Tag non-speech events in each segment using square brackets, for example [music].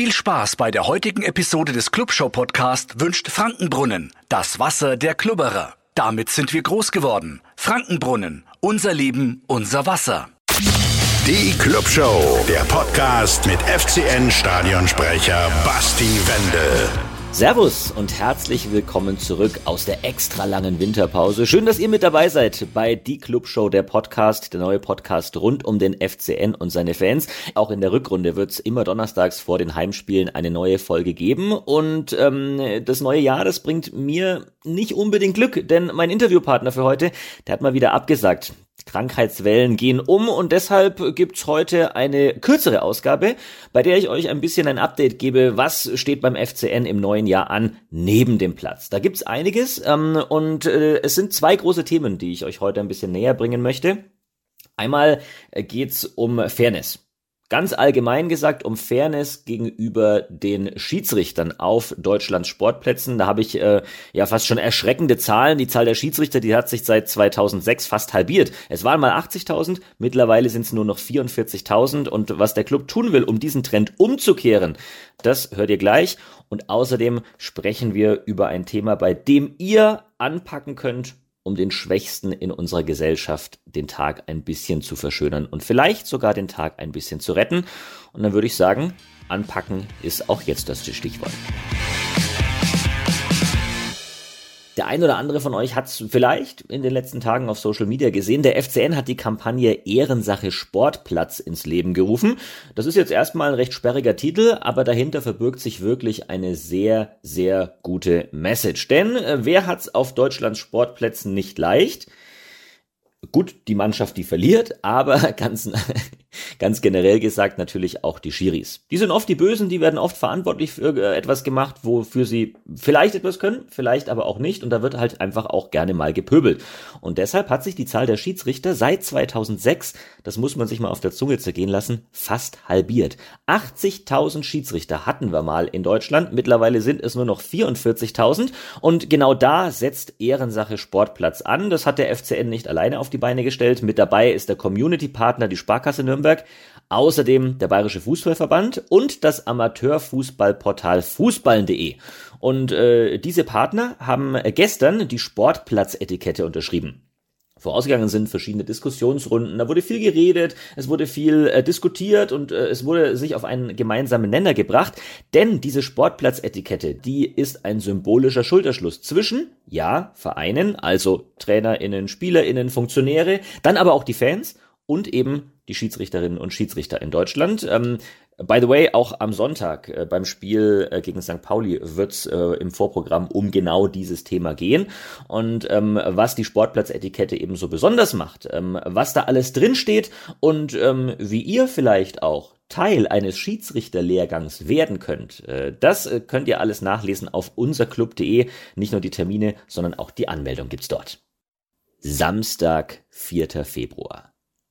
Viel Spaß bei der heutigen Episode des Clubshow Podcast wünscht Frankenbrunnen, das Wasser der Klubberer. Damit sind wir groß geworden. Frankenbrunnen, unser Leben, unser Wasser. Die Clubshow, der Podcast mit FCN Stadionsprecher Basti Wendel. Servus und herzlich willkommen zurück aus der extra langen Winterpause. Schön, dass ihr mit dabei seid bei Die Club Show, der Podcast, der neue Podcast rund um den FCN und seine Fans. Auch in der Rückrunde wird es immer donnerstags vor den Heimspielen eine neue Folge geben. Und ähm, das neue Jahr, das bringt mir nicht unbedingt Glück, denn mein Interviewpartner für heute, der hat mal wieder abgesagt. Krankheitswellen gehen um und deshalb gibt's heute eine kürzere Ausgabe, bei der ich euch ein bisschen ein Update gebe, was steht beim FCN im neuen Jahr an neben dem Platz. Da gibt's einiges ähm, und äh, es sind zwei große Themen, die ich euch heute ein bisschen näher bringen möchte. Einmal äh, geht's um Fairness. Ganz allgemein gesagt um Fairness gegenüber den Schiedsrichtern auf Deutschlands Sportplätzen. Da habe ich äh, ja fast schon erschreckende Zahlen. Die Zahl der Schiedsrichter, die hat sich seit 2006 fast halbiert. Es waren mal 80.000, mittlerweile sind es nur noch 44.000. Und was der Club tun will, um diesen Trend umzukehren, das hört ihr gleich. Und außerdem sprechen wir über ein Thema, bei dem ihr anpacken könnt um den Schwächsten in unserer Gesellschaft den Tag ein bisschen zu verschönern und vielleicht sogar den Tag ein bisschen zu retten. Und dann würde ich sagen, anpacken ist auch jetzt das Stichwort. Der ein oder andere von euch hat es vielleicht in den letzten Tagen auf Social Media gesehen. Der FCN hat die Kampagne Ehrensache Sportplatz ins Leben gerufen. Das ist jetzt erstmal ein recht sperriger Titel, aber dahinter verbirgt sich wirklich eine sehr, sehr gute Message. Denn äh, wer hat's auf Deutschlands Sportplätzen nicht leicht? Gut, die Mannschaft, die verliert, aber [laughs] ganz, ganz generell gesagt natürlich auch die Schiris. Die sind oft die Bösen, die werden oft verantwortlich für äh, etwas gemacht, wofür sie vielleicht etwas können, vielleicht aber auch nicht und da wird halt einfach auch gerne mal gepöbelt. Und deshalb hat sich die Zahl der Schiedsrichter seit 2006, das muss man sich mal auf der Zunge zergehen lassen, fast halbiert. 80.000 Schiedsrichter hatten wir mal in Deutschland, mittlerweile sind es nur noch 44.000 und genau da setzt Ehrensache Sportplatz an. Das hat der FCN nicht alleine auf die Beine gestellt. Mit dabei ist der Community-Partner, die Sparkasse Nürnberg, außerdem der Bayerische Fußballverband und das Amateurfußballportal Fußballen.de. Und äh, diese Partner haben gestern die Sportplatzetikette unterschrieben. Vorausgegangen sind verschiedene Diskussionsrunden, da wurde viel geredet, es wurde viel äh, diskutiert und äh, es wurde sich auf einen gemeinsamen Nenner gebracht, denn diese Sportplatzetikette, die ist ein symbolischer Schulterschluss zwischen, ja, Vereinen, also Trainerinnen, Spielerinnen, Funktionäre, dann aber auch die Fans und eben die Schiedsrichterinnen und Schiedsrichter in Deutschland. Ähm, By the way, auch am Sonntag äh, beim Spiel äh, gegen St. Pauli wird's äh, im Vorprogramm um genau dieses Thema gehen. Und ähm, was die Sportplatzetikette eben so besonders macht, ähm, was da alles drinsteht und ähm, wie ihr vielleicht auch Teil eines Schiedsrichterlehrgangs werden könnt, äh, das äh, könnt ihr alles nachlesen auf unserclub.de. Nicht nur die Termine, sondern auch die Anmeldung gibt's dort. Samstag, 4. Februar.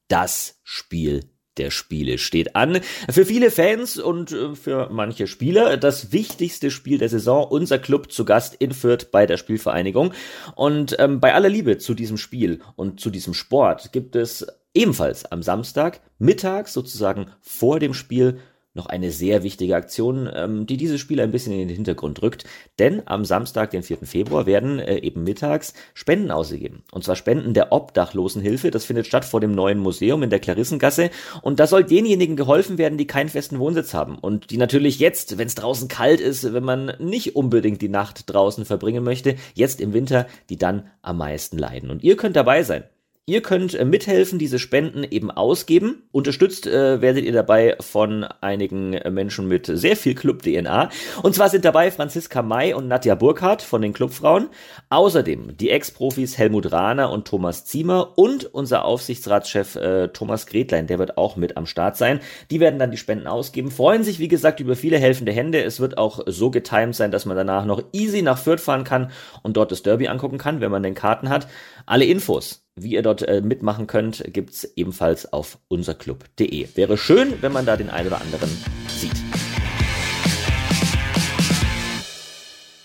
Das Spiel der Spiele steht an. Für viele Fans und äh, für manche Spieler das wichtigste Spiel der Saison. Unser Club zu Gast in Fürth bei der Spielvereinigung. Und ähm, bei aller Liebe zu diesem Spiel und zu diesem Sport gibt es ebenfalls am Samstag mittags sozusagen vor dem Spiel noch eine sehr wichtige Aktion, ähm, die dieses Spiel ein bisschen in den Hintergrund rückt. Denn am Samstag, den 4. Februar, werden äh, eben mittags Spenden ausgegeben. Und zwar Spenden der Obdachlosenhilfe. Das findet statt vor dem neuen Museum in der Klarissengasse. Und da soll denjenigen geholfen werden, die keinen festen Wohnsitz haben. Und die natürlich jetzt, wenn es draußen kalt ist, wenn man nicht unbedingt die Nacht draußen verbringen möchte, jetzt im Winter, die dann am meisten leiden. Und ihr könnt dabei sein. Ihr könnt äh, mithelfen, diese Spenden eben ausgeben. Unterstützt äh, werdet ihr dabei von einigen äh, Menschen mit sehr viel Club-DNA. Und zwar sind dabei Franziska May und Nadja Burkhardt von den Clubfrauen. Außerdem die Ex-Profis Helmut Rahner und Thomas Ziemer und unser Aufsichtsratschef äh, Thomas Gretlein, der wird auch mit am Start sein. Die werden dann die Spenden ausgeben, freuen sich wie gesagt über viele helfende Hände. Es wird auch so getimed sein, dass man danach noch easy nach Fürth fahren kann und dort das Derby angucken kann, wenn man den Karten hat. Alle Infos wie ihr dort äh, mitmachen könnt, gibt's ebenfalls auf unserclub.de. Wäre schön, wenn man da den einen oder anderen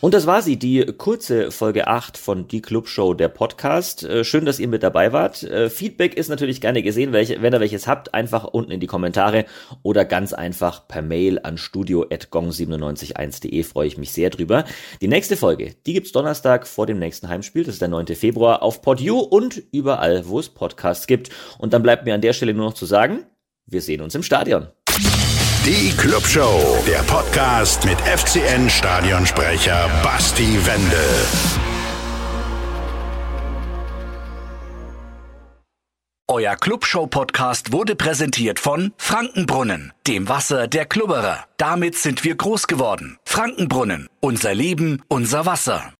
Und das war sie, die kurze Folge 8 von Die Club Show, der Podcast. Äh, schön, dass ihr mit dabei wart. Äh, Feedback ist natürlich gerne gesehen. Wenn ihr welches habt, einfach unten in die Kommentare oder ganz einfach per Mail an studio.gong971.de. Freue ich mich sehr drüber. Die nächste Folge, die gibt's Donnerstag vor dem nächsten Heimspiel. Das ist der 9. Februar auf PodU und überall, wo es Podcasts gibt. Und dann bleibt mir an der Stelle nur noch zu sagen, wir sehen uns im Stadion. Die Club Show, der Podcast mit FCN Stadionsprecher Basti Wende. Euer Clubshow-Podcast wurde präsentiert von Frankenbrunnen, dem Wasser der Klubberer. Damit sind wir groß geworden. Frankenbrunnen, unser Leben, unser Wasser.